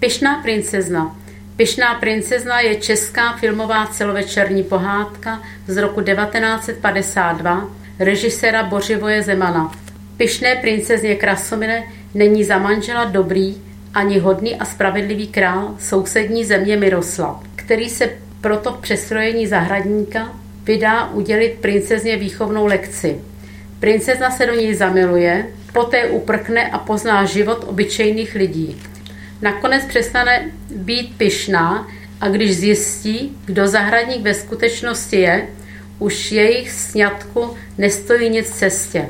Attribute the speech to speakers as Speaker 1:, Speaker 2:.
Speaker 1: Pyšná princezna. Pyšná princezna je česká filmová celovečerní pohádka z roku 1952 režiséra Bořivoje Zemana. Pyšné princezně Krasomine není za manžela dobrý ani hodný a spravedlivý král sousední země Miroslav, který se proto v přestrojení zahradníka vydá udělit princezně výchovnou lekci. Princezna se do něj zamiluje, poté uprkne a pozná život obyčejných lidí. Nakonec přestane být pyšná a když zjistí, kdo zahradník ve skutečnosti je, už jejich sňatku nestojí nic v cestě.